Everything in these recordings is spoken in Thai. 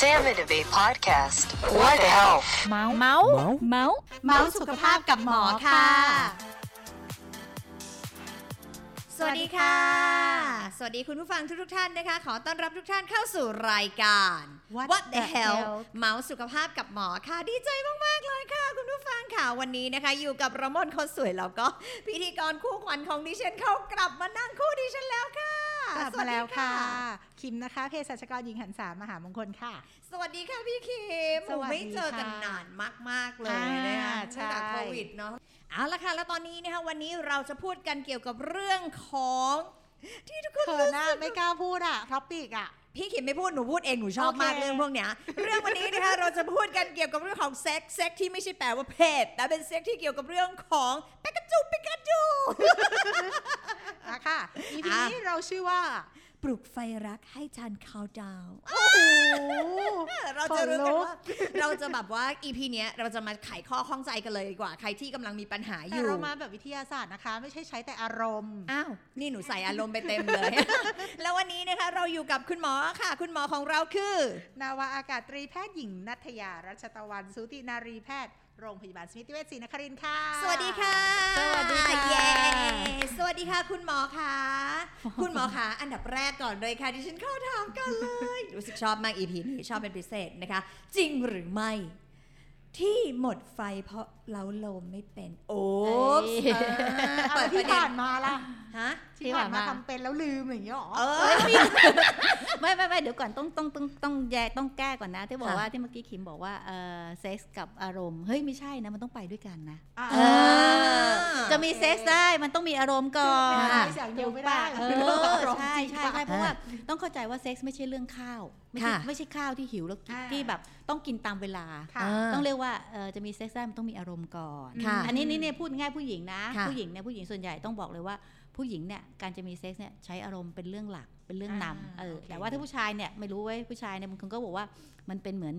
Sam and Abe podcast. What the health? เมาส์เมาส์เมาส์เมาส์สุขภาพกับหมอค่ะ สวัสดีค่ะ สวัสดีคุณผู้ฟังทุกๆท่านนะคะ ขอต้อนรับทุกท่านเข้าสู่รายการ What the the hell hell เมาส์สุขภาพกับหมอค่ะ ดีใจมาก ๆ เลยค่ะ คุณผู้ฟังค่ะ วันนี้นะคะ อยู่กับระมนคนสวยแล้วก็พิธีกรคู่ขวัญของดิฉันเขากลับมานั่งคู่ดิฉันแล้วค่ะ กลับสวัมาสดีแล้วสวัสดีค่ะ คิมนะคะเภสัชกรหญิงหันษามหามงคลค่ะ สวัสดีค่ะพี่คิมสวัสดีไม่เจอกันค่ะนานมาก ๆ เลยนะคะอ่าตั้งแต่ใช่โควิดเนาะเอาละค่ะแล้วตอนนี้นะคะวันนี้เราจะพูดกันเกี่ยวกับเรื่องของ ที่ทุกคนเขินรู้สึกไม่กล้าพูดอะ topic อะ พี่ขิมไม่พูดหนูพูดเองหนูชอบโอเคมากเรื่องพวกเนี้ยเรื่องวันนี้นะคะเราจะพูดกันเกี่ยวกับเรื่องของเซ็กซ์เซ็กซ์ที่ไม่ใช่แปลว่าเพศแต่เป็นเซ็กซ์ที่เกี่ยวกับเรื่องของปิกาจูปิกาจูอะค่ะ EP อะนี้เราชื่อว่า ปลุกไฟรักให้ทันคาวดาวโอ้โหเราจะรู้กันขนลุกว่าเราจะแบบว่า EP เนี้ยเราจะมาไขข้อข้องใจกันเลยดีกว่าใครที่กำลังมีปัญหาอแต่ยู่เรามาแบบวิทยาศาสตร์นะคะ ไม่ใช่ใช้แต่อารมณ์อ้าวนี่หนูใส่อารมณ์ไปเต็มเลย แล้ววันนี้นะคะเราอยู่กับคุณหมอค่ะ คุณหมอของเราคือ นาวาอากาศตรีแพทย์หญิงนัทยารัชตะวันสูตินารีแพทย์โรงพยาบาลสมิติเวชศรีนครินทร์ค่ะ สวัสดีค่ะ ส ดีค่ะ คุณหมอคะคุณหมอคะอันดับแรกก่อนเลยค่ะดิฉันเข้าถามกันเลย รู้สึกชอบมาก EP นี้ชอบเป็นพิเศษนะคะ จริงหรือไม่ ที่หมดไฟเพราะเราลมไม่เป็น โอ้เอ้ยเอาแล้วที่ผ่านมาล่ะฮะที่ผ่านมาทำเป็นแล้วลืมอย่างเงี้ยหรอเออไม่ไม่ไม่เดี๋ยวก่อนต้องต้องต้องต้องแยกต้องแก้ก่อนนะ ที่บอกค่ะว่าที่เมื่อกี้ขิมบอกว่าเออเซ็กส์กับอารมณ์เฮ้ยไม่ใช่นะมันต้องไปด้วยกันนะอะเออจะมีเซ็กส์ได้มันต้องมีอารมณ์ก่อนไม่ได้อย่างเดียวไม่ได้เอเอออใช่ใช่ใช่เพราะว่าต้องเข้าใจว่าเซ็กส์ไม่ใช่เรื่องข้าวไม่ใช่ค่ะไม่ใช่ข้าวที่หิวแล้วกินอ่าที่แบบต้องกินตามเวลาค่ะต้องเรียกว่าเอ่อจะมีเซ็กซ์ได้มันต้องมีอารมณ์ก่อนค่ะอันนี้นี่เนี่ยพูดง่ายผู้หญิงนะค่ะผู้หญิงเนี่ยผู้หญิงส่วนใหญ่ต้องบอกเลยว่าผู้หญิงเนี่ยการจะมีเซ็กซ์เนี่ยใช้อารมณ์เป็นเรื่องหลักเป็นเรื่องนำอ่าเออโอเคแต่ว่าถ้าผู้ชายเนี่ยไม่รู้เว้ยผู้ชายเนี่ยบางคนก็บอกว่ามันเป็นเหมือน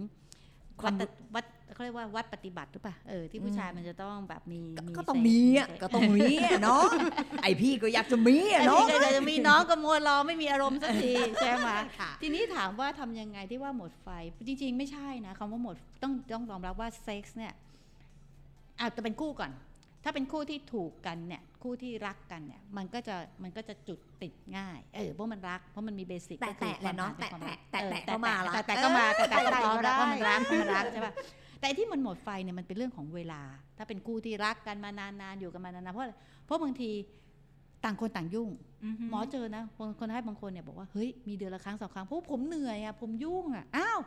ควาวัมดวัด เขาเรียกว่าวัดปฏิบัติหรือเปล่าเออที่ผู้ชายมันจะต้องแบบมีก็ต้องเซ็มีซ์อะเซ็ซ์ก็ต้องมีอะเนาะไอพี่ก็อยากจะมีไอ้อะพี่เนาะก็จะมีน้องก็มัวรอไม่มีอารมณ์สักทีใช่ไหมค่ะทีนี้ถามว่าทำยังไงที่ว่าหมดไฟจริง ๆ ไม่ใช่นะคำว่าหมดต้องต้องยอมรับว่าเซ็กซ์เนี่ยอาจจะเป็นคู่ก่อน ถ้าเป็นคู่ที่ถูกกันเนี่ยคู่ที่รักกันเนี่ยมันก็จะมันก็จะจุดติดง่ายเออเพราะมันรักเพราะมันมีเบสิกแตะก็คือแตะแหละเนาะควมรักแตะแตะเออเข้ามาละแต่แต่ก็มาแต่แต่ก็เออพร้อมแล้วเพราะมันรักได้เพราะมันรักใช่ป่ะ แต่ที่มันหมดไฟเนี่ยมันเป็นเรื่องของเวลา ถ้าเป็นคู่ที่รักกันมานานๆอยู่กันมานานๆเพราะอะไรเพราะบางทีต่างคนต่างยุ่ง หมอเจอนะคนคนให้บางคนเนี่ยบอกว่าเฮ้ยมีเดือนละครั้งสองครั้งเพราะผมเหนื่อยอะผมยุ่งอะอ้าว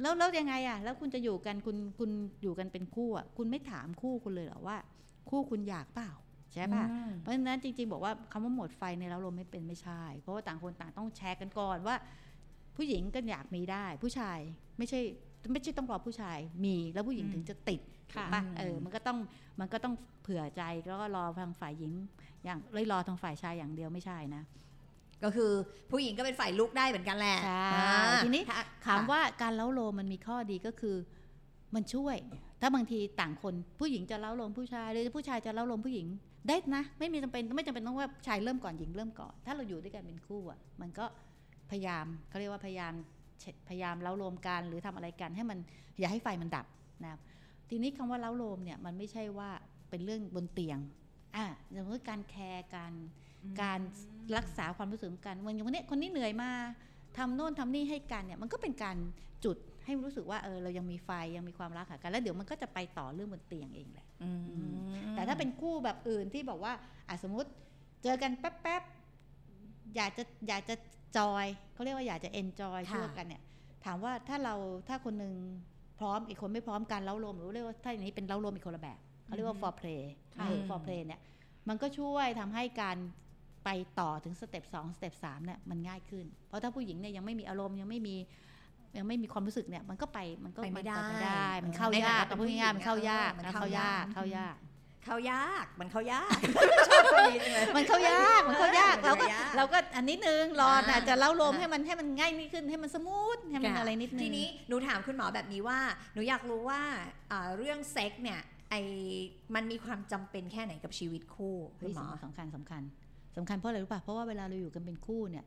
แล้วแล้วยังไงอะ แล้วคุณจะอยู่กันคุณคุณอยู่กันเป็นคู่อะคุณไม่ถามคู่คุณเลยเหรอว่า คู่คุณอยากเปล่าใช่ป่ะเพราะฉะนั้นจริง ๆ บอกว่าคำว่าหมดไฟในเราลมไม่เป็นไม่ใช่ เพราะว่าต่างคนต่างต้องแชร์กันก่อนว่า ผู้หญิงก็อยากมีได้ ผู้ชายไม่ใช่ ไม่ใช่ต้องรอผู้ชายมีแล้วผู้หญิงถึงจะติดถูกป่ะเออมันก็ต้องมันก็ต้องเผื่อใจแล้วก็รอทางฝ่ายหญิงอย่างเลยรอทางฝ่ายชายอย่างเดียวไม่ใช่นะก็คือผู้หญิงก็เป็นฝ่ายลุกได้เหมือนกันแหละใช่อ่าทีนี้ถ้ถามว่าการเล้าโลมมันมีข้อดีก็คือมันช่วย ถ้าบางทีต่างคนผู้หญิงจะเล้าโลมผู้ชายหรือผู้ชายจะเล้าโลมผู้หญิงได้นะ ไม่มีจำเป็นไม่จำเป็นต้องว่าชายเริ่มก่อนหญิงเริ่มก่อน ถ้าเราอยู่ด้วยกันเป็นคู่อะมันก็พยายามเขาเรียกว่าพยายามเช พยายามเล้าโลมกันหรือทำอะไรกันให้มันอย่าให้ไฟมันดับนะครับทีนี้คำว่าเล้าโลมเนี่ยมันไม่ใช่ว่าเป็นเรื่องบนเตียงอ่าอย่างเช่นการแคร์กันการรักษาความรู้สึกของกันวันอย่างวันนี้คนนี้เหนื่อยมาทำโน่นทำนี่ให้กันเนี่ยมันก็เป็นการจุดให้รู้สึกว่าเออเรายังมีไฟยังมีความรักหากันแล้วเดี๋ยวมันก็จะไปต่อเรื่องบนเตียงเองแหละอืมแต่ถ้าเป็นคู่แบบอื่นที่บอกว่าอะสมมติเจอกันแป๊บๆ อยากจะอยากจะจอยเขาเรียกว่าอยากจะเอนจอยค่ะช่วยกันเนี่ย ถามว่าถ้าเราถ้าคนหนึ่งพร้อมอีกคนไม่พร้อมการเล้าลมหรือเรียกว่าถ้าอย่างนี้เป็นเล้าลมอีกคนละแบบเขาเรียกว่า for play ค่ะเออ for play เนี่ยมันก็ช่วยทำให้การไปต่อถึงสเต็ปสองสเต็ปสามเนี่ยมันง่ายขึ้น เพราะถ้าผู้หญิงเนี่ยยังไม่มีอารมณ์ยังไม่มียังไม่มีความรู้สึกเนี่ยมันก็ไปมันก็ไปไม่ได้นไม่ได้มันเข้าในฐานะยากเป็นพูดง่ายๆมันเข้ายากผู้หญิงมันอะเข้ายากมันเข้าเข้ายาก เขายากมันเขายากชอบคนนี้จังเลยมันเข้ายากมันเข้ายากเออเราก็มันเข้ายากเราก็อันนิดนึงรออ่าอาจจะเล้าโลมอ่าให้มันให้มันง่ายนิดขึ้นให้มัน smooth ให้มันค่ะอะไรนิดนึงทีนี้หนูถามคุณหมอแบบนี้ว่า หนูอยากรู้ว่าอ่าเรื่องเซ็กซ์เนี่ยไอมันมีความจำเป็นแค่ไหนกับชีวิตคู่คุเฮ้ยสำคัญสำคัญสำคัญเพราะอะไรรู้ป่ะเพราะว่าเวลาเราอยู่กันเป็นคู่เนี่ย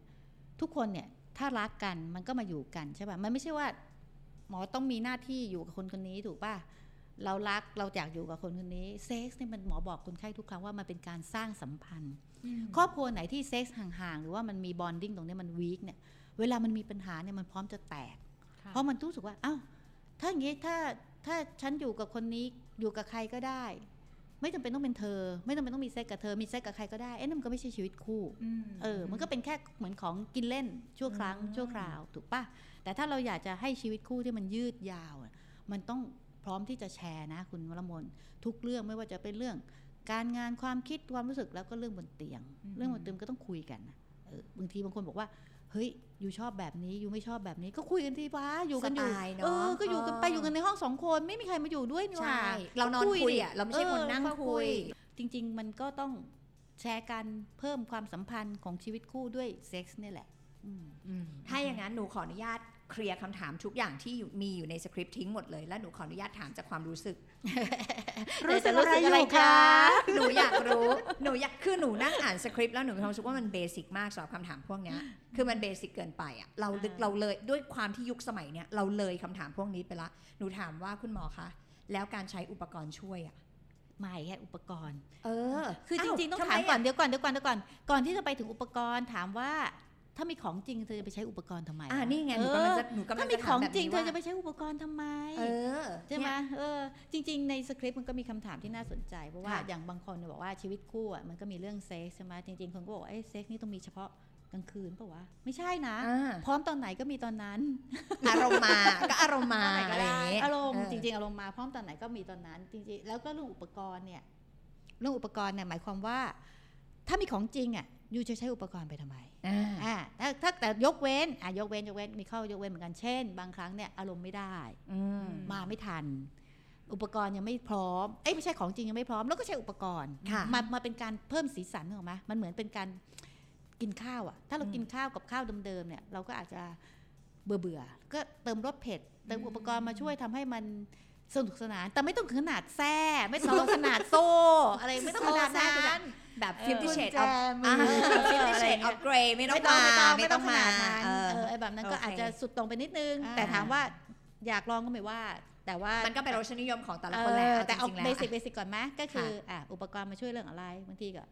ทุกคนเนี่ยถ้ารักกันมันก็มาอยู่กันใช่ป่ะมันไม่ใช่ว่า หมอต้องมีหน้าที่อยู่กับคนคนนี้ถูกป่ะ เรารักเราอยากอยู่กับคนคนนี้เซ็กซ์เนี่ยมันหมอบอกคนไข้ทุกครั้งว่ามันเป็นการสร้างสัมพันธ์ ครอบครัวไหนที่เซ็กซ์ห่างๆ หรือว่ามันมี bonding ตรงเนี้ยมัน weak เนี่ยเวลามันมีปัญหาเนี่ยมันพร้อมจะแตก เพราะมันรู้สึกว่าเอ้าถ้าอย่างงี้ถ้าถ้าฉันอยู่กับคนนี้อยู่กับใครก็ได้ ไม่จำเป็นต้องเป็นเธอ ไม่จำเป็นต้องมีเซ็กซ์กับเธอมีเซ็กซ์กับใครก็ได้เอ๊ะนั่นมันก็ไม่ใช่ชีวิตคู่เออ มันก็เป็นแค่เหมือนของกินเล่นชั่วครั้งอืมชั่วคราวถูกปะแต่ถ้าเราอยากจะให้ชีวิตคู่ที่มันยืดยาวอะมันต้อง พร้อมที่จะแชร์นะคุณวรมนทุกเรื่องไม่ว่าจะเป็นเรื่อง การงานความคิดความรู้สึกแล้วก็เรื่องบนเตียงอืมเรื่องบนเตียงก็ต้องคุยกันนะเออบางทีบางคนบอกว่าเฮ้ยอยู่ชอบแบบนี้อยู่ไม่ชอบแบบนี้ก็คุยกันทีว้าอยู่กันอยู่สไตล์เนอะเออก็อยู่กันไปเออออยู่กันในห้องสองคนไม่มีใครมาอยู่ด้วยนี่หว่าใช่เรานอนก็คุยดิอะเราไม่ใช่คนนั่งเออคุย จริง ๆ มันก็ต้องแชร์กันเพิ่มความสัมพันธ์ของชีวิตคู่ด้วยเซ็กซ์เนี่ยแหละอืมถ้าอย่างนั้นหนูขออนุญาต เคลียร์คำถามทุกอย่างที่อยู่มีอยู่ในสคริปต์ทิ้งหมดเลย แล้วหนูขออนุญาตถามจากความรู้สึก รู้สึกแต่อะไรรู้สึกอะไรอยู่คะคะหนูอยากรู้หนูอยากคือหนูนั่งอ่านสคริปต์แล้วหนูมีความรู้สึกว่ามัน basic มากสำหรับคำถามพวกเนี้ยคือมัน basic เกินไปอะเราลึกเราเลยด้วยความที่ยุคสมัยเนี้ยเราเลยคำถามพวกนี้ไปละหนูถามว่าคุณหมอคะแล้วการใช้อุปกรณ์ช่วยอะไม่แค่อุปกรณ์ เออ คือจริงๆ ต้องทำไมถามก่อนเดี๋ยวก่อนเดี๋ยวก่อนเดี๋ยวก่อน ก่อนที่จะไปถึงอุปกรณ์ถามว่า ถ้ามีของจริงเธอจะไปใช้อุปกรณ์ทำไมอ่านี่ไงหนูเอกำลังอจะหนูกำลัถ้างมีจะขถาอมงแบบจริงนี้เธอว่าจะไปใช้อุปกรณ์ทำไม เออใช่ไหมเนี่ยเออ จริง ๆ ในสคริปต์มันก็มีคำถามที่น่าสนใจ เพราะว่าค่ะอย่างบางคนเนี่ยบอกว่าชีวิตคู่อะมันก็มีเรื่องเซ็กซ์ใช่ไหมจริงๆคนก็บอกว่าเอ้ยเซ็กซ์นี่ต้องมีเฉพาะกลางคืนเปล่าวะไม่ใช่นะอ่าพร้อมตอนไหนก็มีตอนนั้น อารมณ์มาก็อารมณ์มาตอนไหนก็อะไรได้อย่างเงี้ยอารมณ์เจริง ๆ อารมณ์มาพร้อมตอนไหนก็มีตอนนั้น จริงๆ แล้วก็เรื่องอุปกรณ์เนี่ย เรื่องอุปกรณ์เนี่ยหมายความว่า ถ้ามีของจริงอะ ยูจะใช้อุปกรณ์ไปทำไมอ่าอ่าถ้าถ้าแต่ยกเว้นอะยกเว้นยกเว้นมีข้อยกเว้นเหมือนกันเช่น บางครั้งเนี่ยอารมณ์ไม่ได้อืมมาไม่ทัน อุปกรณ์ยังไม่พร้อมเอ้ยไม่ใช่ของจริงยังไม่พร้อม แล้วก็ใช้อุปกรณ์ค่ะมามาเป็นการเพิ่มสีสันถูกไหมมันเหมือนเป็นการกินข้าวอะถ้าเราอืมกินข้าวกับข้าวเดิมๆเนี่ย เราก็อาจจะเบื่อเบื่อๆก็เติมรสเผ็ดเติมอุปกรณ์มาช่วยทำให้มัน สนุกสนานแต่ไม่ต้องถึงขนาดแซ่ไม่ต้องขนาดโซ่ อะไรไม่ต้องขนาดนั้นแบบเออ Fifty กุญ Shades แจ of มือ Fifty อะไร Shades เงี้ of ย Grey ไม่ต้องไม่ต้องมาไม่ต้องไม่ต้องขมานาดนั้นเออเออไอ้แบบนั้นก็โอเคอาจจะสุดตรงไปนิดนึงอ่าแต่ถามว่าอยากลองก็ไม่ว่า แต่ว่ามันก็เป็นรสนิยมของแต่ละเอคนแหละอเอาแต่เอาจริงๆแล้วเบสิกเบสิกก่อนไหมก็คือค่ะอะอุปกรณ์มาช่วยเรื่องอะไรบางทีก็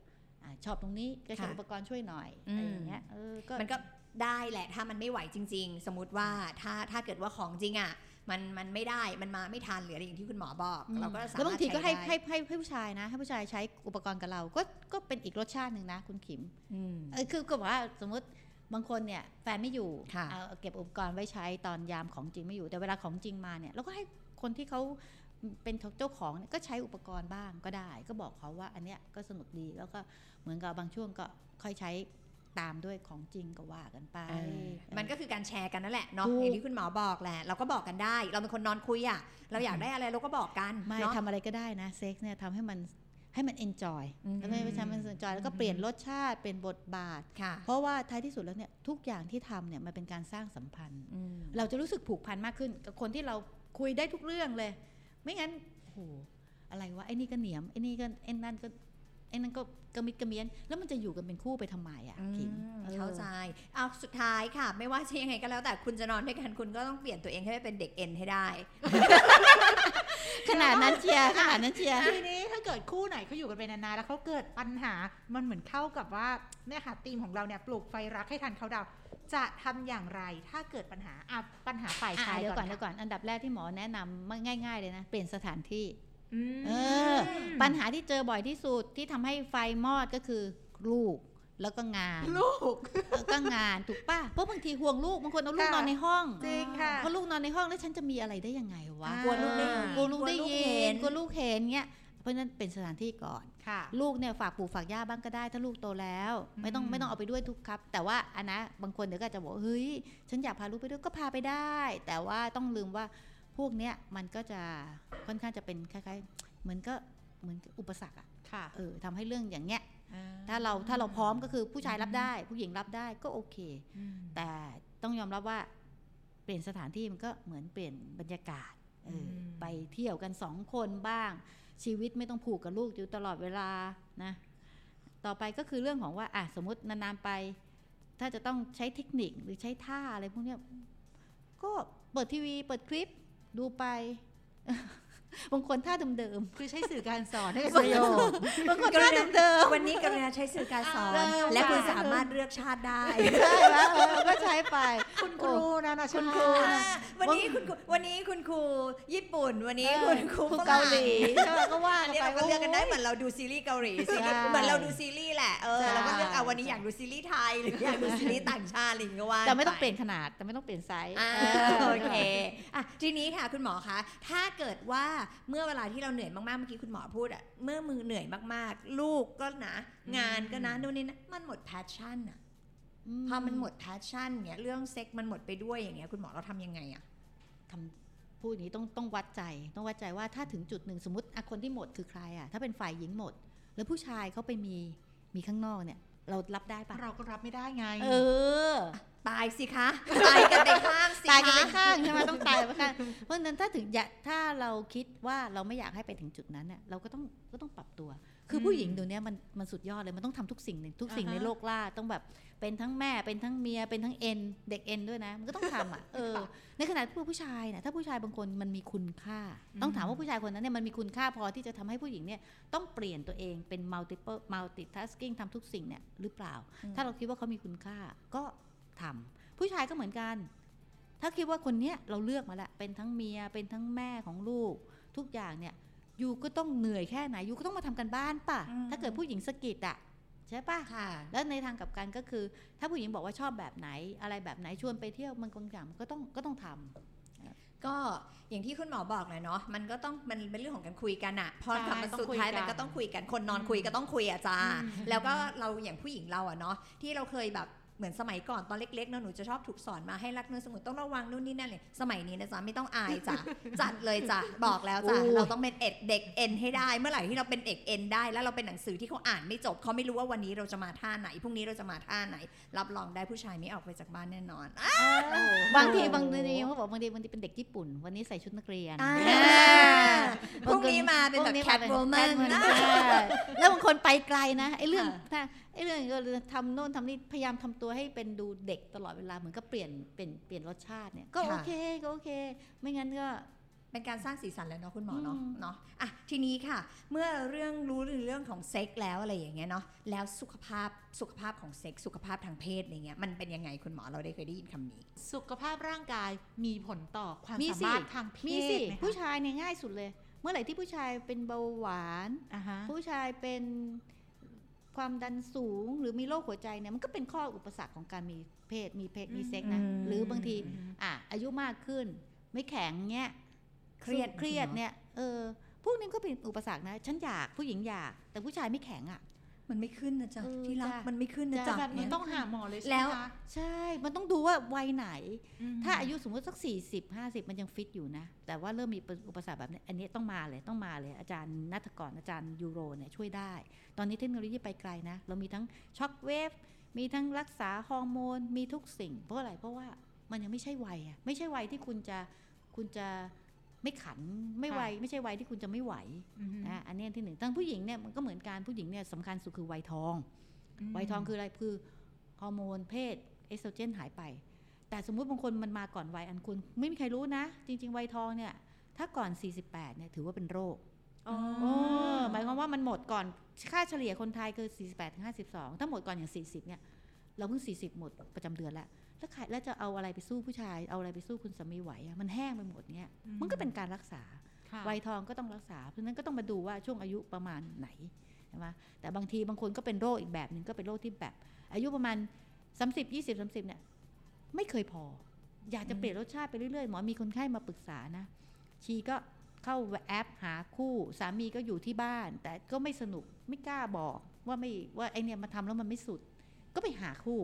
อะชอบตรงนี้ก็ใช้ค่ะอุปกรณ์ช่วยหน่อยอืมอะไรอย่างเงี้ยเออก็มันก็ได้แหละถ้ามันไม่ไหวจริง ๆ สมมติว่าถ้าถ้าเกิดว่าของจริงอะ มันมันไม่ได้มันมาไม่ทันหรืออะไรอย่างที่คุณหมอบอกอืมเราก็สาแล้วมารบาถงทีก็ให้ได้ให้ให้ให้ผู้ชายนะ ให้ผู้ชายใช้อุปกรณ์กับเราก็ก็เป็นอีกรสชาติหนึ่งนะ คุณขิมอืมเออคือก็บอกว่าสมมติบางคนเนี่ยแฟนไม่อยู่ค่ะเอาเก็บอุปกรณ์ไว้ใช้ตอนยามของจริงไม่อยู่แต่เวลาของจริงมาเนี่ยเราก็ให้คนที่เขาเป็นเจ้าของเนี่ยก็ใช้อุปกรณ์บ้างก็ได้ ก็บอกเขาว่าอันเนี้ยก็สนุกดีแล้วก็เหมือนกับบางช่วงก็ค่อยใช้ ตามด้วยของจริงก็ว่ากันไปเออมันก็คือการแชร์กันนั่นแหละเนาะถูกอย่างที่คุณหมอบอกแหละ เราก็บอกกันได้ เราเป็นคนนอนคุยอะเราอยากได้อะไรเราก็บอกกัน ไม่เนาะทำอะไรก็ได้นะเซ็กซ์เนี่ยทำให้มันให้มัน enjoy อืมแล้วไม่ไปทำให้มัน enjoy แล้วก็เปลี่ยนรสชาติเปลี่ยนบทบาทค่ะเพราะว่าท้ายที่สุดแล้วเนี่ยทุกอย่างที่ทำเนี่ยมันเป็นการสร้างสัมพันธ์อืมเราจะรู้สึกผูกพันมากขึ้น กับคนที่เราคุยได้ทุกเรื่องเลย ไม่งั้นโอ้โหอะไรวะไอ้นี่ก็เหนียมไอ้นี่ก็ไอ้นั่นก็ ไอ้นั่นก็กระมิดกระเมียน แล้วมันจะอยู่กันเป็นคู่ไปทำไมอะอืคิมมออเข้าใจเอาสุดท้ายค่ะ ไม่ว่าจะยังไงก็แล้วแต่คุณจะนอนด้วยกันคุณก็ต้องเปลี่ยนตัวเองให้เป็นเด็กเอ็นให้ได้ ขนาดนั้นเชียร์ขนาดนั้นเชียร์ทีนี้ถ้าเกิดคู่ไหนเขาอยู่กันไปนานๆแล้วเขาเกิดปัญหามันเหมือนเข้ากับว่าเนี่ยค่ะธีมของเราเนี่ยปลูกไฟรักให้ทันเขาดาวน์จะทำอย่างไรถ้าเกิดปัญหาอะปัญหาฝ่ายอะชายเดี๋ยวก่ก่ออนนเดี๋ยวก่อนอันดับแรกที่หมอแนะนำมันง่าย ๆ เลยนะเปลี่ยนสถานที่อืม เออ ปัญหาที่เจอบ่อยที่สุดที่ทำให้ไฟมอดก็คือลูกแล้วก็งาน ลูกเออก็งานถูกป่ะเพราะบางทีห่วงลูกบางคนเอาลูกค่ะนอนในห้องจริงค่ะเพราะลูกนอนในห้องแล้วฉันจะมีอะไรได้ยังไงวะกลัวลูกได้ยินกลัวลูกได้กลัวลูกยิเห็นนกลัวลูกเห็นเงี้ยเพราะฉะนั้นเป็นสถานที่ก่อนค่ะลูกเนี่ยฝากปู่ฝากย่าบ้างก็ได้ ถ้าลูกโตแล้ว ไม่ต้องอืมไม่ต้องเอาไปด้วยทุกครับ แต่ว่าอันนะบางคนเดี๋ยวก็อาจจะบอกว่าเฮ้ยฉันอยากพาลูกไปด้วยก็พาไปได้ แต่ว่าต้องลืมว่าพ วกเนี้ยมันก็จะค่อนข้างจะเป็นคล้ายๆ เหมือนก็เหมือนอุปสรรคอะค่ะเออทำให้เรื่องอย่างเงี้ยถ้าเราถ้าเราพร้อมก็คือผู้ชายรับได้ ผู้หญิงรับได้ก็โอเคอืมแต่ต้องยอมรับว่าเปลี่ยนสถานที่มันก็เหมือนเปลี่ยนบรรยากาศเอออมไปเที่ยวกันสองคนบ้าง ชีวิตไม่ต้องผูกกับลูกอยู่ตลอดเวลานะต่อไปก็คือเรื่องของว่าอะสมมตินานๆไป ถ้าจะต้องใช้เทคนิคหรือใช้ท่าอะไรพวกเนี้ยก็เปิดทีวีเปิดคลิป ดูไป บางคนท่าเดิมคือใช้สื่อการสอนให้ๆเป็นประโยชน์บางคนท่าเดิมวันนี้กรุณาใช้สื่อการสอนเออและคุณสามารถเลือกชาติได้ๆใช่แล้วเออก็ใช้ไป คุณครูนะนะคุณครูอ่าวันนี้คุณครูวันนี้คุณครูญี่ปุ่น วันนี้คุณครูครูฝรั่งเกาหลีใช่ไหมก็ว่าอันนี้เราก็เลือกกันได้เหมือนเราดูซีรีส์เกาหลีซีรีส์ใช่เหมือนเราดูซีรีส์แหละเออใช่เราก็เลือกเอาวันนี้อยากดูซีรีส์ไทยหรืออยากดูซีรีส์ต่างชาติอะไรอย่างเงี้ยก็ว่าแต่ไม่ต้องเปลี่ยนขนาดแต่ไม่ต้องเปลี่ยนไซส์อ่าเออโอเคอะทีนี้ค่ะคุณหมอคะถ้าเกิดว่าเมื่อเวลาที่เราเหนื่อยมากๆเมื่อกี้คุณหมอพูดอะเมื่อมือเหนื่อยมากๆ ลูกก็นะ งานก็นะนู่นนี่นะมันหมด passion อะพอมันหมด passion เนี่ยเรื่องเซ็กมันหมดไปด้วยอย่างเงี้ย คุณหมอเราทำยังไงอะทำพูดอย่างนี้ต้องต้องวัดใจต้องวัดใจว่าถ้าถึงจุดหนึ่งสมมติอะคนที่หมดคือใครอะถ้าเป็นฝ่ายหญิงหมด แล้วผู้ชายเขาไปมีมีข้างนอกเนี่ย เรารับได้ปะเราก็รับไม่ได้ไง เออ ตายสิคะ ตายกันไปข้างสิตายกันคะไปข้างใช่ไหมต้องตายไปข้างเพราะฉะนั้นถ้าถึงอยากถ้าเราคิดว่าเราไม่อยากให้ไปถึงจุดนั้นเนี่ยเราก็ต้องก็ต้องปรับตัว คือผู้หญิงเดี๋ยวนี้มันมันสุดยอดเลยมันต้องทำทุกสิ่งทุกสิ่งอ่าฮะในโลกล่าต้องแบบเป็นทั้งแม่เป็นทั้งเมียเป็นทั้งเอ็นเด็กเอ็นด้วยนะมันก็ต้องทำอะเออในขณะที่ผู้ชายเนี่ยถ้าผู้ชายบางคนมันมีคุณค่า ต้องถามว่าผู้ชายคนนั้นเนี่ยมันมีคุณค่าพอที่จะทำให้ผู้หญิงเนี่ยต้องเปลี่ยนตัวเองเป็น multiple multitasking ทำทุกสิ่งเนี่ยหรือเปล่า ถ้าเราคิดว่าเขามีคุณค่าก็ ทำผู้ชายก็เหมือนกัน ถ้าคิดว่าคนเนี้ยเราเลือกมาแล้วเป็นทั้งเมียเป็นทั้งแม่ของลูก ทุกอย่างเนี่ยยูก็ต้องเหนื่อยแค่ไหนยูก็ต้องมาทำกันบ้านป่ะอืมถ้าเกิดผู้หญิงสะกิดอะใช่ป่ะค่ะ แล้วในทางกลับกันก็คือ ถ้าผู้หญิงบอกว่าชอบแบบไหน อะไรแบบไหนชวนไปเที่ยวมันบางอย่างมันก็ต้องก็ต้องทำก็อย่างที่คุณหมอบอกเลยเนาะมันก็ต้องมันเป็นเรื่องของการคุยกันอะพอใช่กลับมาต้องสุดคุยท้ายกันมันก็ต้องคุยกันคนนอนอืมคุยก็ต้องคุยอะจ้าอืมแล้วก็เราอย่างผู้หญิงเราอะเนาะที่เราเคยแบบ เหมือนสมัยก่อนตอนเล็กๆเนาะหนูจะชอบถูกสอนมาให้รักเนื้อสมุนต้องระวังนู่นนี่นั่นเลยสมัยนี้นะจ๊ะไม่ต้องอายจ้ะจัดเลยจ้ะบอกแล้วจ้ะโอ้ยเราต้องเป็นเอ็ดเด็กเอ็นให้ได้ เมื่อไหร่ที่เราเป็นเด็กเอ็นได้ แล้วเราเป็นหนังสือที่เขาอ่านไม่จบเขาไม่รู้ว่าวันนี้เราจะมาท่าไหนพรุ่งนี้เราจะมาท่าไหน รับรองได้ผู้ชายไม่ออกไปจากบ้านแน่นอนอะบางทีบางทีเขาบอกบางทีบางทีเป็นเด็กญี่ปุ่น วันนี้ใส่ชุดนักเรียนอ่าอ่าพรุ่งนี้มาเป็นแบบพรุ่ง Catwoman เป็นนะ Catwoman ใช่แล้วบางคนไปไกลนะไอ้เรื่องค่ะถ้าไอ้เรื่องก็ทำโน่นทำนี่พยายามทำตัวให้เป็นดูเด็กตลอดเวลาเหมือนก็เปลี่ยนเปลี่ยนเปลี่ยนรสชาติเนี่ยก็โอเคก็โอเค ไม่งั้นก็เป็นการสร้างสีสันแล้วเนาะคุณหมอเนาะอืมเนาะอะทีนี้ค่ะ เมื่อเรื่องรู้เรื่องของเซ็กแล้วอะไรอย่างเงี้ยเนาะแล้วสุขภาพสุขภาพของเซ็กสุขภาพทางเพศอะไรเงี้ยมันเป็นยังไงคุณหมอเราได้เคยได้ยินคำนี้ สุขภาพร่างกายมีผลต่อความมีสาสิมารถทางเพมีศสิไหมคะผู้ชายเนี่ยง่ายสุดเลย เมื่อไหร่ที่ผู้ชายเป็นเบาหวานอ่าฮะผู้ชายเป็น ความดันสูงหรือมีโรคหัวใจเนี่ยมันก็เป็นข้ออุปสรรคของการมีเพศมีเพศมีเซ็กนะอืมหรือบางทีอืมอะอายุมากขึ้น ไม่แข็งเงี้ยเครียดเครียดเนี่ยเออพวกนี้ก็เป็นอุปสรรคนะ ฉันอยากผู้หญิงอยาก แต่ผู้ชายไม่แข็งอะ มันไม่ขึ้นนะจ๊ะเออที่รักจ้ะมันไม่ขึ้นนะจ้ะจ๊ะแบบนี้เนี่ยต้องหาหมอเลยแล้วใช่ไหมคะใช่มันต้องดูว่าวัยไหนอืมถ้าอายุสมมติสัก 40 50 มันยังฟิตอยู่นะ แต่ว่าเริ่มมีอุปสรรคแบบนี้อันนี้ต้องมาเลยต้องมาเลยอาจารย์นัทกรอาจารย์ uro เนี่ยช่วยได้ ตอนนี้เทคโนโลยีไปไกลนะ เรามีทั้ง shock wave มีทั้งรักษาฮอร์โมน มีทุกสิ่ง เพราะอะไรเพราะว่ามันยังไม่ใช่วัยอะไม่ใช่วัยที่คุณจะคุณจะ ไม่ขันไม่วัยไม่ใช่วัยที่คุณจะไม่ไหวอืมนะอันนี้อันที่หนึ่งทั้งผู้หญิงเนี่ยมันก็เหมือนกันผู้หญิงเนี่ยสำคัญสุดคือวัยทองมวัยทองคืออะไรคือฮอร์โมนเพศเอสโตรเจนหายไป แต่สมมุติบางคนมันมาก่อนวัยอันคุณไม่มีใครรู้นะ จริง ๆ วัยทองเนี่ย ถ้าก่อน 48เนี่ยถือว่าเป็นโรคอ๋อโอ้หมายความว่ามันหมดก่อนค่าเฉลี่ยคนไทยคือ 48ถึง52 ถ้าหมดก่อนอย่าง 40เนี่ยเราเพิ่ง 40 หมดประจำเดือนแล้ว แล้วใครแล้วจะเอาอะไรไปสู้ผู้ชาย เอาอะไรไปสู้คุณสามีไหวอะมันแห้งไปหมดเนี่ยมันก็เป็นการรักษาค่ะวัยทองก็ต้องรักษา เพราะฉะนั้นก็ต้องมาดูว่าช่วงอายุประมาณไหนใช่ไหมแต่บางทีบางคนก็เป็นโรคอีกแบบหนึ่งก็เป็นโรคที่แบบ อายุประมาณ 30 20 30เนี่ยไม่เคยพอ อยากจะเปลี่ยนรสชาติไปเรื่อยๆ หมอมีคนไข้มาปรึกษานะ ชีก็เข้าแอปหาคู่สามีก็อยู่ที่บ้าน แต่ก็ไม่สนุกไม่กล้าบอกว่าไม่ว่าไอเนี่ยมาทำแล้วมันไม่สุด ก็ไปหาคู่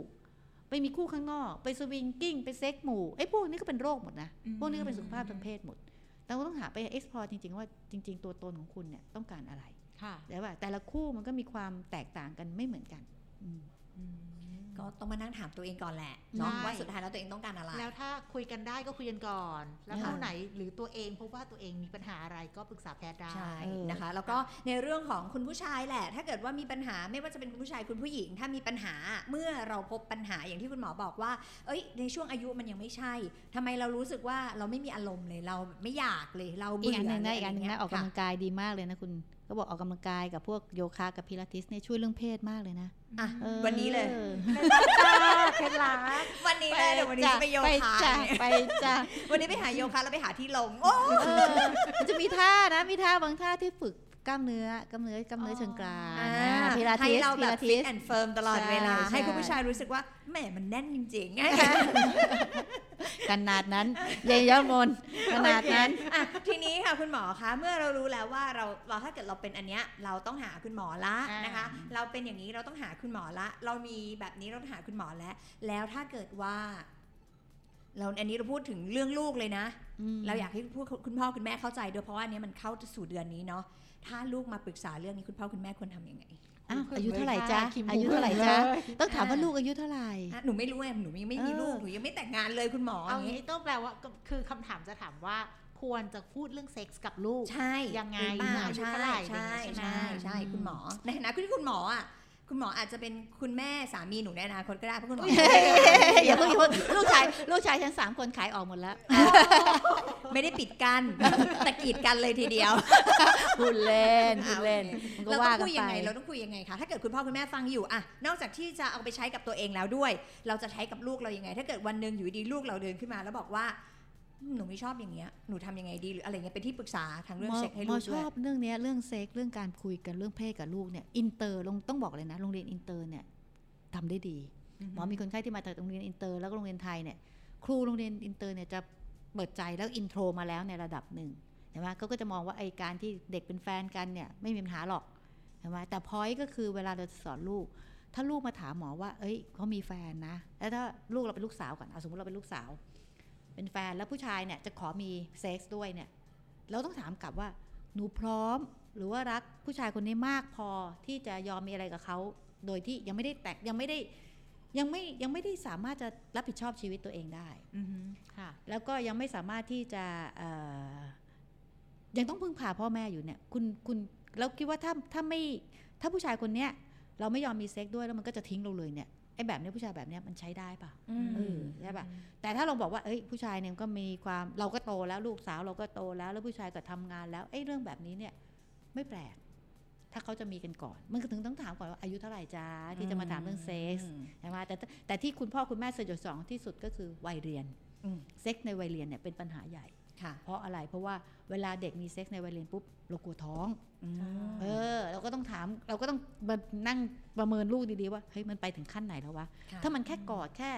ไปมีคู่ข้างนอก ไปสวิงกิ้ง ไปเซ็กหมู่ไอ้พวกนี้ก็เป็นโรคหมดนะอืมพวกนี้ก็เป็นสุขภาพทางเพศหมดแต่เราต้องหาไป explore จริง ๆ ว่าจริง ๆ ตัวตนของคุณเนี่ยต้องการอะไร ค่ะแต่ว่าแต่ละคู่มันก็มีความแตกต่างกันไม่เหมือนกัน อืมอืม ก็ต้องมานั่งถามตัวเองก่อนแหละเนาะใช่ว่าสุดท้ายแล้วตัวเองต้องการอะไร แล้วถ้าคุยกันได้ก็คุยกันก่อน แล้วอ่าคู่ไหนหรือตัวเองพบว่าตัวเองมีปัญหาอะไรก็ปรึกษาแพทย์ได้ใช่เออนะคะ แล้วก็ในเรื่องของคุณผู้ชายแหละ ถ้าเกิดว่ามีปัญหาไม่ว่าจะเป็นคุณผู้ชายคุณผู้หญิง ถ้ามีปัญหาเมื่อเราพบปัญหาอย่างที่คุณหมอบอกว่า เอ้ย ในช่วงอายุมันยังไม่ใช่ทำไมเรารู้สึกว่าเราไม่มีอารมณ์เลยเราไม่อยากเลยเราอีกเบื่ออันหนึ่งนะเลยอีกอันหนึ่งไรนะเงี้ยออกกำลังกายดีมากเลยนะคุณ ก็บอกออกกำลังกายกับพวกโยคะกับพิลาทิสเนี่ยช่วยเรื่องเพศมากเลยนะอะออวันนี้เลยเคล็ดลับวันนี้เลยเดี๋ยววันนี้จะไปโยไปคะจ้ะเนี่ยไปจ้ะวันนี้ไปหาโยคะแล้วไปหาที่ลงโอ้เออมันจะมีท่านะมีท่าบางท่าที่ฝึก กล้ามเนื้อกล้ามเนื้อกล้ามเนื้อเชิงกรานอ่านะพิลาให้ทิสเราพิแบบลาฟิทิตสแอนด์เฟิร์มตลอดเวลาใช่ให้คุณใช่ผู้ชายรู้สึกว่าแหมมันแน่นจริงๆขนาดนั้นเยายอดมนขนาดนั้นโอเคอะทีนี้ค่ะคุณหมอคะเมื่อเรารู้แล้วว่าเราเราถ้าเกิดเราเป็นอันเนี้ยเราต้องหาคุณหมอละอ่านนะคะ เราเป็นอย่างนี้เราต้องหาคุณหมอละ เรามีแบบนี้เราต้องหาคุณหมอแล้ว แล้วถ้าเกิดว่าเราอันนี้เราพูดถึงเรื่องลูกเลยนะ เราอยากให้พูดคุณพ่อคุณแม่เข้าใจด้วยเพราะว่าอันนี้มันเข้าสู่เดือนนี้เนาะ ถ้าลูกมาปรึกษาเรื่องนี้คุณพ่อคุณแม่ควรทำยังไงอ้าวคุณอายุเท่าไหร่เลยจ๊ะค่ะคิมอายุเท่าไหร่จ๊ะเลยต้องถามว่าอ่าลูกอายุเท่าไหร่อะหนูไม่รู้ไงหนูยังไม่มีเออลูกหนูยังไม่แต่งงานเลยคุณหมอเอาอย่างงี้งี้ต้องแปลว่าก็คือคำถามจะถามว่าควรจะพูดเรื่องเซ็กส์กับลูกใช่ยังไงหรือเปล่าอายุใช่เท่าไหร่ใช่อะไรอย่างเงี้ยใช่ใช่ไหมใช่คุณหมอในฐานะที่คุณหมออะ คุณหมออาจจะเป็นคุณแม่สามีหนูในอนาคตก็ได้เพราะคุณหมออย่าเพิ่งอย่าเพิ่งลูกชายลูกชายฉันสามคนขายออกหมดแล้ว ไม่ได้ปิดกันแต่กีดกันเลยทีเดียวพูดเล่นพูดเล่นอะมันก็เราต้ว่าองกันคุยยัไปงไงเราต้องคุยยังไงคะถ้าเกิดคุณพ่อคุณแม่ฟังอยู่อะนอกจากที่จะเอาไปใช้กับตัวเองแล้วด้วย เราจะใช้กับลูกเรายังไง ถ้าเกิดวันหนึ่งอยู่ดีลูกเราเดินขึ้นมาแล้วบอกว่าอืม หนูไม่ชอบอย่างเงี้ยหนูทำยังไงดีหรืออะไรเงี้ยเป็นที่ปรึกษาทางเรื่องหมอเซ็กให้หมลูอกชด้วยอบเรื่องเนี้ยเรื่องเซ็กเรื่องการคุยกันเรื่องเพศกับลูกเนี่ยอินเตอร์ลงต้องบอกเลยนะโรงเรียนอินเตอร์เนี่ยทำได้ดีหมอมีคนไข้ที่มาจากโรงเรียนอินเตอร์แล้วก็โรงเรียนไทยเนี่ยครูโรงเรียนอินเตอร์เนี่ยจะเปิดใจแล้ว intro มาแล้วในระดับหนึ่งเห็นไหมเขาก็จะมองว่าไอการที่เด็กเป็นแฟนกันเนี่ยไม่มีปัญหาหรอกเห็นไหมแต่พอยก็คือเวลาเราจะสอนลูก ถ้าลูกมาถามหมอว่า เอ้ยเขามีแฟนนะ แล้วถ้าลูกเราเป็นลูกสาวก่อนเอาสมมติเราเป็นลูกสาว เป็นแฟนแล้วผู้ชายเนี่ยจะขอมีเซ็กซ์ด้วยเนี่ยเราต้องถามกลับว่าหนูพร้อมหรือว่ารักผู้ชายคนนี้มากพอที่จะยอมมีอะไรกับเขาโดยที่ยังไม่ได้แต่งยังไม่ได้ยังไม่ยังไม่ได้สามารถจะรับผิดชอบชีวิตตัวเองได้อือฮึค่ะแล้วก็ยังไม่สามารถที่จะเอ่อยังต้องพึ่งพาพ่อแม่อยู่เนี่ยคุณคุณเราคิดว่าถ้าถ้าไม่ถ้าผู้ชายคนเนี้ยเราไม่ยอมมีเซ็กด้วยแล้วมันก็จะทิ้งเราเลยเนี่ย ไอ้แบบเนี้ยผู้ชายแบบเนี้ยมันใช้ได้ป่ะอืมเออใช่ป่ะแต่ถ้าเราบอกว่าเอ้ยผู้ชายเนี่ยก็มีความเราก็โตแล้วลูกสาวเราก็โตแล้วแล้วผู้ชายก็ทำงานแล้วไอ้เรื่องแบบนี้เนี่ยไม่แปลก ถ้าเขาจะมีกันก่อน มันก็ถึงต้องถามก่อนว่าอายุเท่าไหร่จ้าที่จะมาถามเรื่องเซ็กส์ใช่ไหมแต่แต่ที่คุณพ่อคุณแม่สยดสยองที่สุดก็คือวัยเรียนอืมเซ็กส์ในวัยเรียนเนี่ยเป็นปัญหาใหญ่ ค่ะ เพราะอะไรเพราะว่าเวลาเด็กมีเซ็กส์ในวัยเรียนปุ๊บเรากลัวท้องอืมเออ เราก็ต้องถามเราก็ต้องมานั่งประเมินลูกดีๆว่าเฮ้ยมันไปถึงขั้นไหนแล้ววะค่ะถ้ามันแค่กอดแค่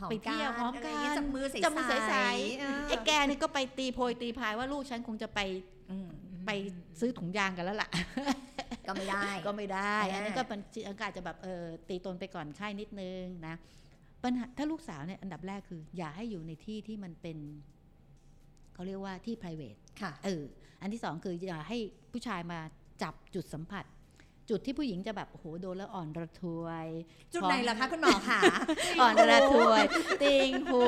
หอมไปเที่ยวกันหอมอะไรกัย่างเงี้ยจับมือใสๆจับมือใสเออๆไอ้แกนี่ก็ไปตีโพยตีพายว่าลูกฉันคงจะไปอืมไปซื้อถุงยางกันแล้วล่ะ ก็ไม่ได้ก็ไม่ได้อ่าอันนั้นก็เป็นอากาศจะแบบเออตีตนไปก่อนค่ายนิดนึงนะปัญหาถ้าลูกสาวเนี่ยอันดับแรกคือ อย่าให้อยู่ในที่ที่มันเป็น เขาเรียกว่าที่ private ค่ะเอออันที่สองคืออย่าให้ผู้ชายมาจับจุดสัมผัส จุดที่ผู้หญิงจะแบบโอ้โหโดนแล้วอ่อนระทวย จุดไหนล่ะคะคุณหมอคะ อ่อนระทวย ติงหู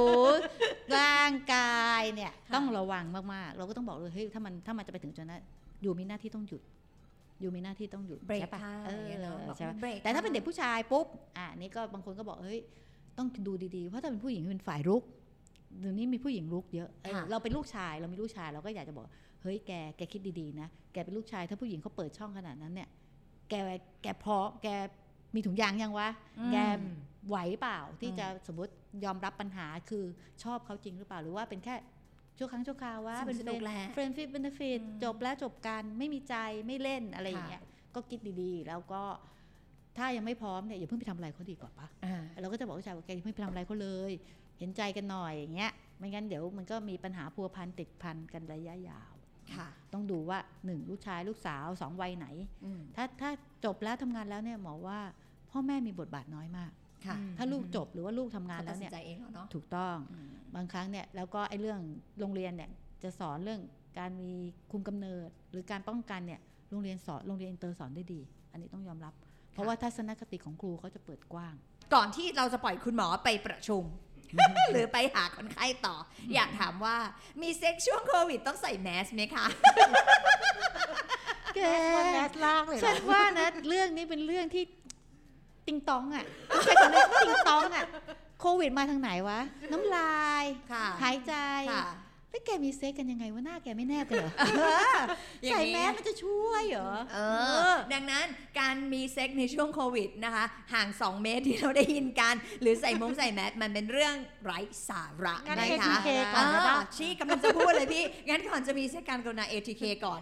ร่างกายเนี่ยค่ะต้องระวังมากๆ เราก็ต้องบอกเลยเฮ้ยถ้ามันถ้ามันจะไปถึงจุดนั้นอยู่มีหน้าที่ต้องหยุดอยู่มีหน้าที่ต้องหยุดเบรกใช่ปะค่ะเอออย่างเงี้ยเนาะบอกใช่ปะเบรกแต่ถ้าเป็นค่ะเด็กผู้ชายปุ๊บอะนี่ก็บางคนก็บอกเฮ้ยต้องดูดีๆ เพราะถ้าเป็นผู้หญิงเป็นฝ่ายรุก เดี๋ยวนี้มีผู้หญิงรุกเยอะเออค่ะเราเป็นลูกชายเรามีลูกชายเราก็อยากจะบอกเฮ้ยแกแกคิดดีๆนะแกเป็นลูกชายถ้าผู้หญิงเขาเปิดช่องขนาดนั้นเนี่ย แกแกพร้อมแกมีถุงยางยังวะแกอืมไหวเปล่าที่อืมจะสมมติยอมรับปัญหาคือชอบเขาจริงหรือเปล่าหรือว่าเป็นแค่ชั่วครั้งชั่วคราววะสนุกเป็นสนุกแหละ friend benefit อืมจบแล้วจบกันไม่มีใจไม่เล่นอะไรอย่างค่ะเงี้ยก็คิดดีๆ แล้วก็ถ้ายังไม่พร้อมเนี่ยอย่าเพิ่งไปทำอะไรเขาดีกว่าปะอ่าเราก็จะบอกผู้ชายว่าแกอย่าเพิ่งไปทำอะไรเขาเลย เห็นใจกันหน่อยอย่างเงี้ยไม่งั้นเดี๋ยวมันก็มีปัญหาพัวพันติดพันกันระยะยาวค่ะ ต้องดูว่าหนึ่งลูกชายลูกสาวสองวัยไหนอืมถ้าถ้าจบแล้วทำงานแล้วเนี่ยหมอว่าพ่อแม่มีบทบาทน้อยมากค่ะอืมถ้าลูกจบหรือว่าลูกทำงานแล้วดสิเนี่นใจเองแล้วเนาะถูกต้องอืมบางครั้งเนี่ยแล้วก็ไอ้เรื่องโรงเรียนเนี่ยจะสอนเรื่องการมีคุมกำเนิด หรือการป้องกันเนี่ยโรงเรียนสอนโรงเรียนอินเตอร์สอนได้ดี อันนี้ต้องยอมรับ เพราะว่าทัศนคติของครูเขาจะเปิดกว้าง ก่อนที่เราจะปล่อยคุณหมอไปประชุม หรือไปหาคนไข้ต่อ อยากถามว่ามีเซ็กช่วงโควิดต้องใส่แมสไหมคะแกวันแมสล่างเลยเหรฉันว่านะ เรื่องนี้เป็นเรื่องที่ติงตองอะต้องใช้คำนี้ติงตองอะ โควิดมาทางไหนวะ น้ำลายค่ะหายใจค่ะ แล้วแกมีเซ็กกันยังไงวะหน้าแกไม่แนบกันเหรออย่างใส่นี้มันจะช่วยเหรอเออ ดังนั้นการมีเซ็กในช่วงโควิดนะคะ ห่าง 2 เมตรที่เราได้ยินกัน หรือใส่มงใส่แมสมันเป็นเรื่องไร้สาระงั้นนะคะ ATK ก่อนนะอ่าชี้กำลังจะพูดเลยพี่ งั้นก่อนจะมีเซ็กการกรุณา ATK ก่อน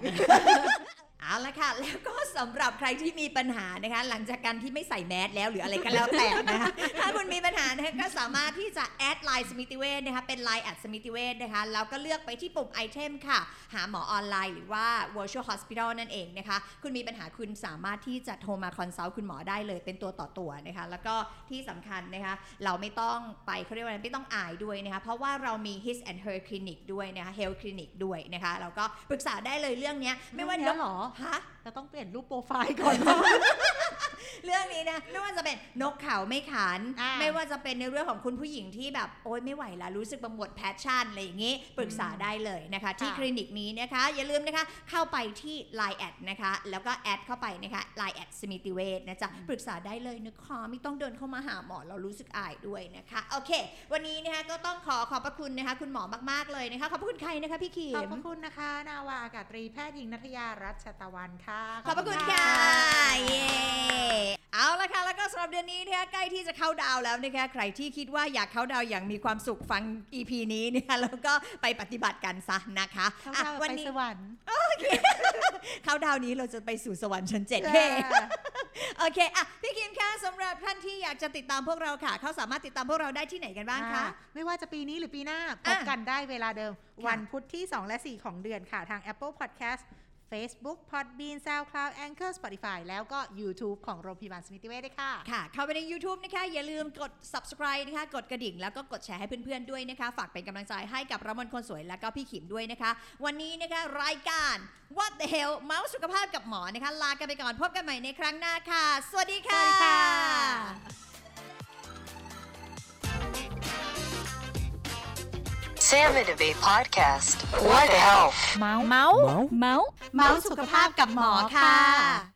เอาละค่ะ แล้วก็สำหรับใครที่มีปัญหานะคะ หลังจากการที่ไม่ใส่แมสแล้วหรืออะไรก็แล้วแต่นะคะถ้าคุณมีปัญหานะคะก็สามารถที่จะ add Line สมิติเวชนะคะเป็น Line add สมิติเวชนะคะแล้วก็เลือกไปที่ปุ่ม item ค่ะ หาหมอออนไลน์หรือว่า virtual hospital นั่นเองนะคะ คุณมีปัญหาคุณสามารถที่จะโทรมา consult คุณหมอได้เลย เป็นตัวต่อตัวนะคะ แล้วก็ที่สำคัญนะคะเราไม่ต้องไปเขาเรียกว่าอะไรไม่ต้องอายด้วยนะคะเพราะว่าเรามี his and her clinic ด้วยนะคะ health clinic ด้วยนะคะแล้วก็ปรึกษาได้เลยเรื่องเนี้ยไม่ว่าเรื่องเนี้ยเหรอฮะเราต้องเปลี่ยนรูปโปรไฟล์ก่อน เรื่องนี้นะไม่ว่าจะเป็นนกเขาไม่ขัน อ่า ไม่ว่าจะเป็นในเรื่องของคุณผู้หญิงที่แบบโอ๊ยไม่ไหวแล้วรู้สึกหมด passion อะไรอย่างนี้ ปรึกษาได้เลยนะคะ ที่ค่ะ คลินิกนี้นะคะ อย่าลืมนะคะเข้าไปที่ Line แอดนะคะ แล้วก็แอดเข้าไปนะคะ Line แอดสมิติเวชนะจ๊ะปรึกษาได้เลยนะคะไม่ต้องเดินเข้ามาหาหมอเรารู้สึกอายด้วยนะคะโอเค วันนี้นะคะก็ต้องขอขอบพระคุณนะคะ คุณหมอมากๆเลยนะคะขอบพระคุณใครนะคะพี่ขีขอบม พระคุณนะคะ นาวาอากาศตรีแพทย์หญิงนัทยารัชตะวันค่ะ ขอบพระคุณค่ะ เย้เอาละค่ะ แล้วก็สำหรับเดือนนี้นะคะใกล้ที่จะเข้าดาวน์แล้วนะคะ ใครที่คิดว่าอยากเข้าดาวน์อย่างมีความสุขฟัง EP นี้นะคะแล้วก็ไปปฏิบัติกันซะนะคะเข้าอะดาววันไปนี้สวรรค์เข้าดาวน์นี้เราจะไปสู่สวรรค์ชั้นเจ็ดจ้าโอเคอะพี่คิมคะสำหรับท่านที่อยากจะติดตามพวกเราค่ะ เขาสามารถติดตามพวกเราได้ที่ไหนกันบ้างคะอ่าไม่ว่าจะปีนี้หรือปีหน้าพอะบกันได้เวลาเดิมค่ะวันพุธที่ 2 และ 4 ของเดือนค่ะทาง Apple Podcast Facebook Podbean SoundCloud Anchor Spotify แล้วก็ YouTube ของโรงพยาบาลสมิติเวชด้วยค่ะ ค่ะ เข้าไปใน YouTube นะคะ อย่าลืมกด subscribe นะคะ กดกระดิ่ง แล้วก็กดแชร์ให้เพื่อนๆด้วยนะคะ ฝากเป็นกำลังใจให้กับระมนคนสวยและก็พี่ขิมด้วยนะคะ วันนี้นะคะรายการ What the hell เมาส์สุขภาพกับหมอนะคะ ลากันไปก่อนพบกันใหม่ในครั้งหน้าค่ะ สวัสดีค่ะ สวัสดีค่ะ Sam and Debate Podcast. What the health? เมาส์เมาส์เมาส์สุขภาพกับหมอค่ะ